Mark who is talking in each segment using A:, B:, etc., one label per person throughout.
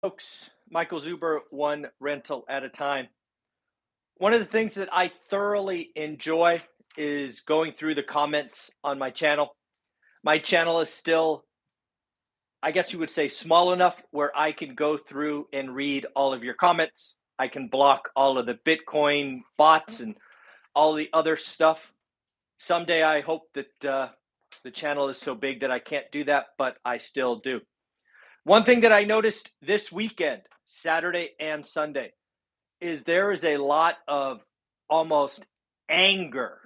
A: folks. Michael Zuber, one rental at a time. One of the things that I thoroughly enjoy is going through the comments on my channel. My channel is still, I guess you would say, small enough where I can go through and read all of your comments. I can block all of the Bitcoin bots and all the other stuff. Someday I hope that uh, the channel is so big that I can't do that, but I still do. One thing that I noticed this weekend, Saturday and Sunday, is there is a lot of almost anger.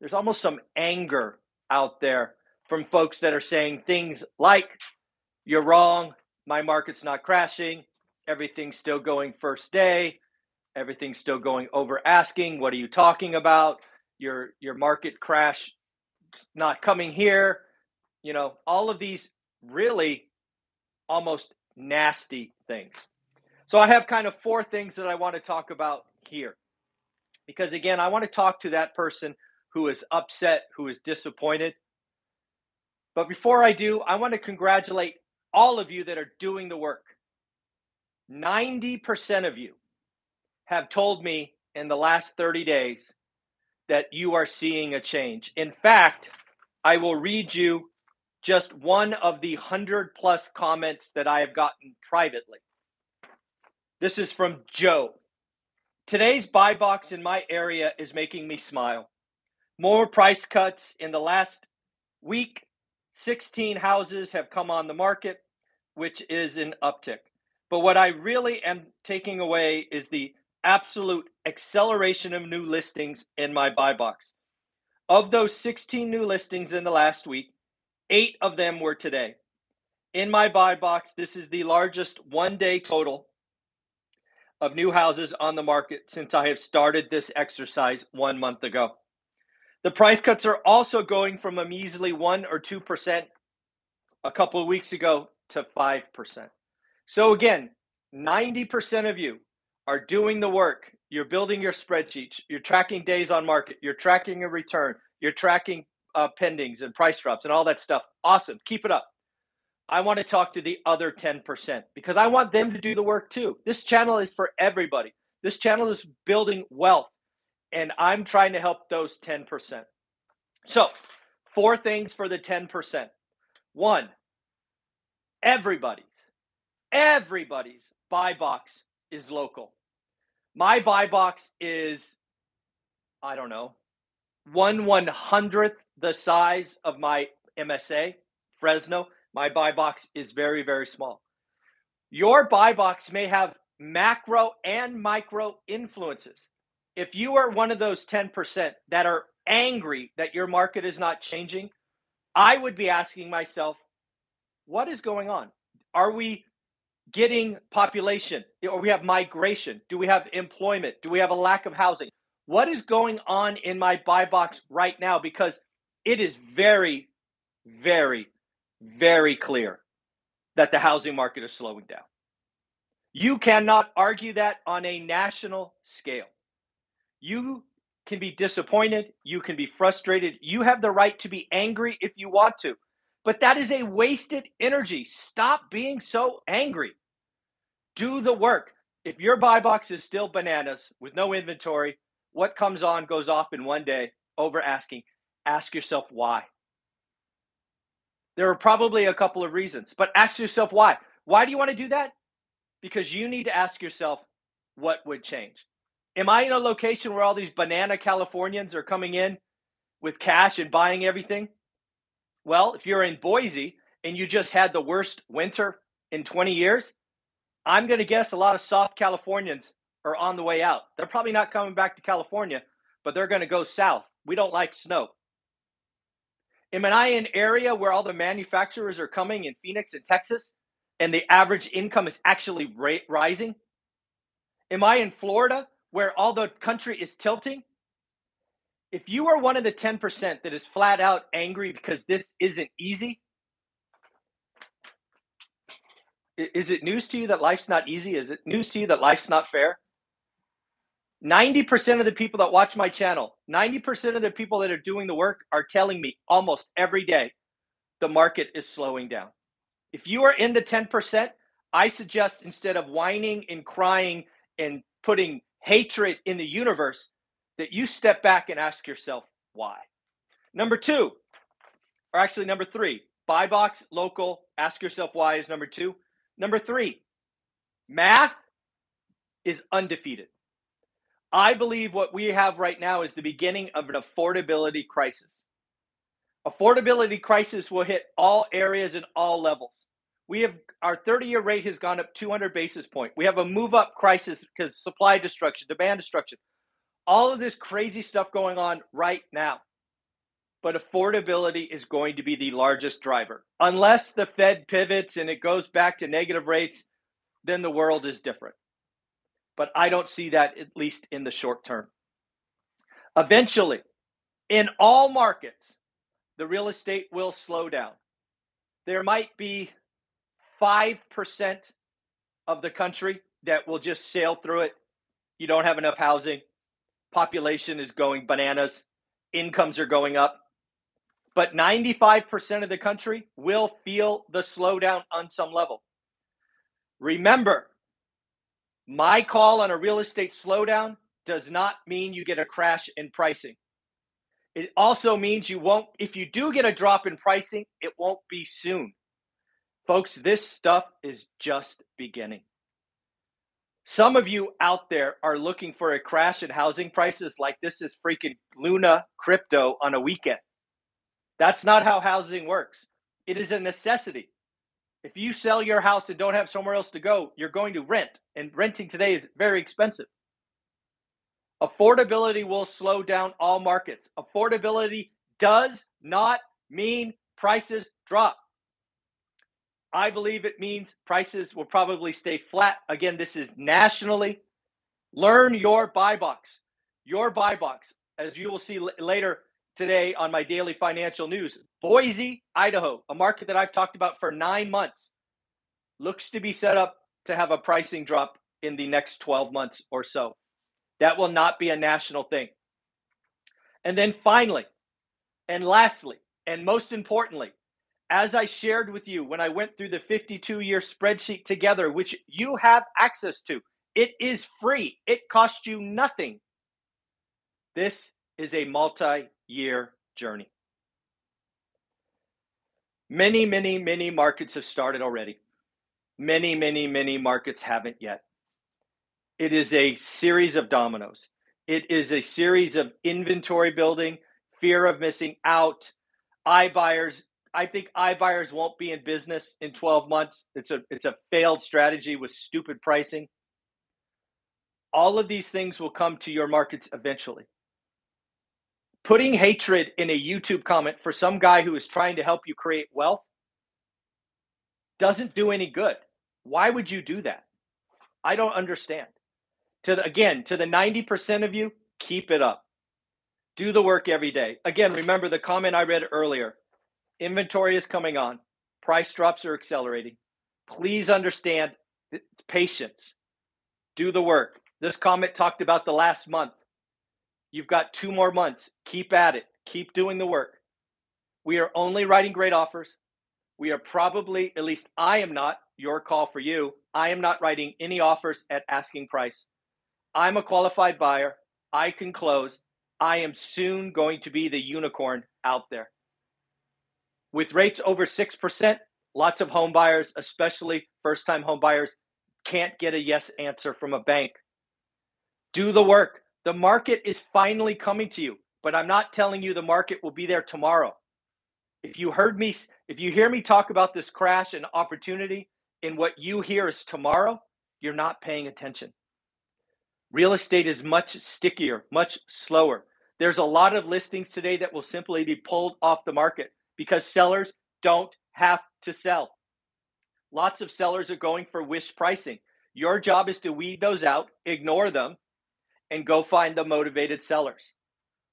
A: There's almost some anger out there from folks that are saying things like, You're wrong, my market's not crashing, everything's still going first day, everything's still going over asking. What are you talking about? Your your market crash not coming here. You know, all of these really almost nasty things. So I have kind of four things that I want to talk about here. Because again, I want to talk to that person who is upset, who is disappointed. But before I do, I want to congratulate all of you that are doing the work. 90% of you have told me in the last 30 days that you are seeing a change. In fact, I will read you just one of the 100 plus comments that I have gotten privately. This is from Joe. Today's buy box in my area is making me smile. More price cuts in the last week. 16 houses have come on the market, which is an uptick. But what I really am taking away is the absolute acceleration of new listings in my buy box. Of those 16 new listings in the last week, eight of them were today. In my buy box, this is the largest one day total of new houses on the market since I have started this exercise one month ago. The price cuts are also going from a measly 1 or 2% a couple of weeks ago to 5%. So, again, 90% of you are doing the work. You're building your spreadsheets, you're tracking days on market, you're tracking a return, you're tracking uh, pendings and price drops and all that stuff. Awesome. Keep it up. I want to talk to the other 10% because I want them to do the work too. This channel is for everybody. This channel is building wealth, and I'm trying to help those 10%. So, four things for the 10%. One, everybody's, everybody's buy box is local. My buy box is, I don't know, one one hundredth the size of my MSA, Fresno. My buy box is very, very small. Your buy box may have macro and micro influences. If you are one of those 10% that are angry that your market is not changing, I would be asking myself, what is going on? Are we getting population or we have migration? Do we have employment? Do we have a lack of housing? What is going on in my buy box right now? Because it is very, very very clear that the housing market is slowing down. You cannot argue that on a national scale. You can be disappointed. You can be frustrated. You have the right to be angry if you want to, but that is a wasted energy. Stop being so angry. Do the work. If your buy box is still bananas with no inventory, what comes on goes off in one day over asking. Ask yourself why. There are probably a couple of reasons, but ask yourself why. Why do you want to do that? Because you need to ask yourself what would change. Am I in a location where all these banana Californians are coming in with cash and buying everything? Well, if you're in Boise and you just had the worst winter in 20 years, I'm going to guess a lot of soft Californians are on the way out. They're probably not coming back to California, but they're going to go south. We don't like snow. Am I in an area where all the manufacturers are coming in Phoenix and Texas and the average income is actually ra- rising? Am I in Florida where all the country is tilting? If you are one of the 10% that is flat out angry because this isn't easy, is it news to you that life's not easy? Is it news to you that life's not fair? 90% of the people that watch my channel, 90% of the people that are doing the work are telling me almost every day the market is slowing down. If you are in the 10%, I suggest instead of whining and crying and putting hatred in the universe, that you step back and ask yourself why. Number two, or actually number three, buy box, local, ask yourself why is number two. Number three, math is undefeated. I believe what we have right now is the beginning of an affordability crisis. Affordability crisis will hit all areas and all levels. We have our 30 year rate has gone up 200 basis point. We have a move up crisis because supply destruction, demand destruction, all of this crazy stuff going on right now. But affordability is going to be the largest driver. Unless the Fed pivots and it goes back to negative rates, then the world is different. But I don't see that at least in the short term. Eventually, in all markets, the real estate will slow down. There might be 5% of the country that will just sail through it. You don't have enough housing. Population is going bananas. Incomes are going up. But 95% of the country will feel the slowdown on some level. Remember, my call on a real estate slowdown does not mean you get a crash in pricing. It also means you won't, if you do get a drop in pricing, it won't be soon. Folks, this stuff is just beginning. Some of you out there are looking for a crash in housing prices like this is freaking Luna crypto on a weekend. That's not how housing works. It is a necessity. If you sell your house and don't have somewhere else to go, you're going to rent, and renting today is very expensive. Affordability will slow down all markets. Affordability does not mean prices drop. I believe it means prices will probably stay flat. Again, this is nationally. Learn your buy box. Your buy box, as you will see l- later today on my daily financial news. Boise, Idaho, a market that I've talked about for nine months, looks to be set up to have a pricing drop in the next 12 months or so. That will not be a national thing. And then finally, and lastly, and most importantly, as I shared with you when I went through the 52 year spreadsheet together, which you have access to, it is free, it costs you nothing. This is a multi year journey. Many, many, many markets have started already. Many, many, many markets haven't yet. It is a series of dominoes. It is a series of inventory building, fear of missing out, iBuyers I think iBuyers won't be in business in 12 months. It's a it's a failed strategy with stupid pricing. All of these things will come to your markets eventually. Putting hatred in a YouTube comment for some guy who is trying to help you create wealth doesn't do any good. Why would you do that? I don't understand. To the, again, to the 90% of you, keep it up. Do the work every day. Again, remember the comment I read earlier Inventory is coming on. Price drops are accelerating. Please understand patience. Do the work. This comment talked about the last month. You've got two more months. Keep at it. Keep doing the work. We are only writing great offers. We are probably, at least I am not, your call for you. I am not writing any offers at asking price. I'm a qualified buyer. I can close. I am soon going to be the unicorn out there. With rates over 6%, lots of home buyers, especially first time home buyers, can't get a yes answer from a bank. Do the work. The market is finally coming to you, but I'm not telling you the market will be there tomorrow. If you heard me, if you hear me talk about this crash and opportunity and what you hear is tomorrow, you're not paying attention. Real estate is much stickier, much slower. There's a lot of listings today that will simply be pulled off the market because sellers don't have to sell. Lots of sellers are going for wish pricing. Your job is to weed those out, ignore them, and go find the motivated sellers.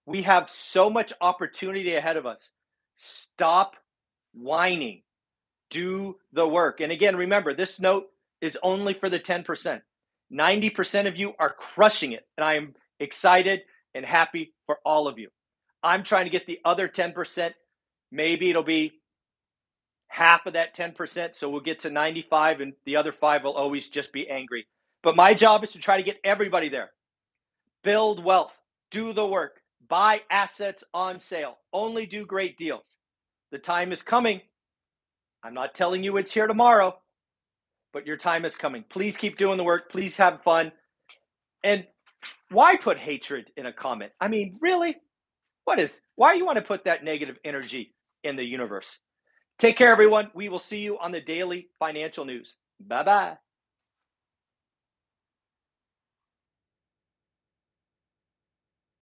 A: We have so much opportunity ahead of us. Stop whining. Do the work. And again, remember, this note is only for the 10%. 90% of you are crushing it. And I am excited and happy for all of you. I'm trying to get the other 10% Maybe it'll be half of that 10%. So we'll get to 95, and the other five will always just be angry. But my job is to try to get everybody there. Build wealth, do the work, buy assets on sale, only do great deals. The time is coming. I'm not telling you it's here tomorrow, but your time is coming. Please keep doing the work. Please have fun. And why put hatred in a comment? I mean, really? What is, why you want to put that negative energy in the universe? Take care, everyone. We will see you on the daily financial news. Bye bye.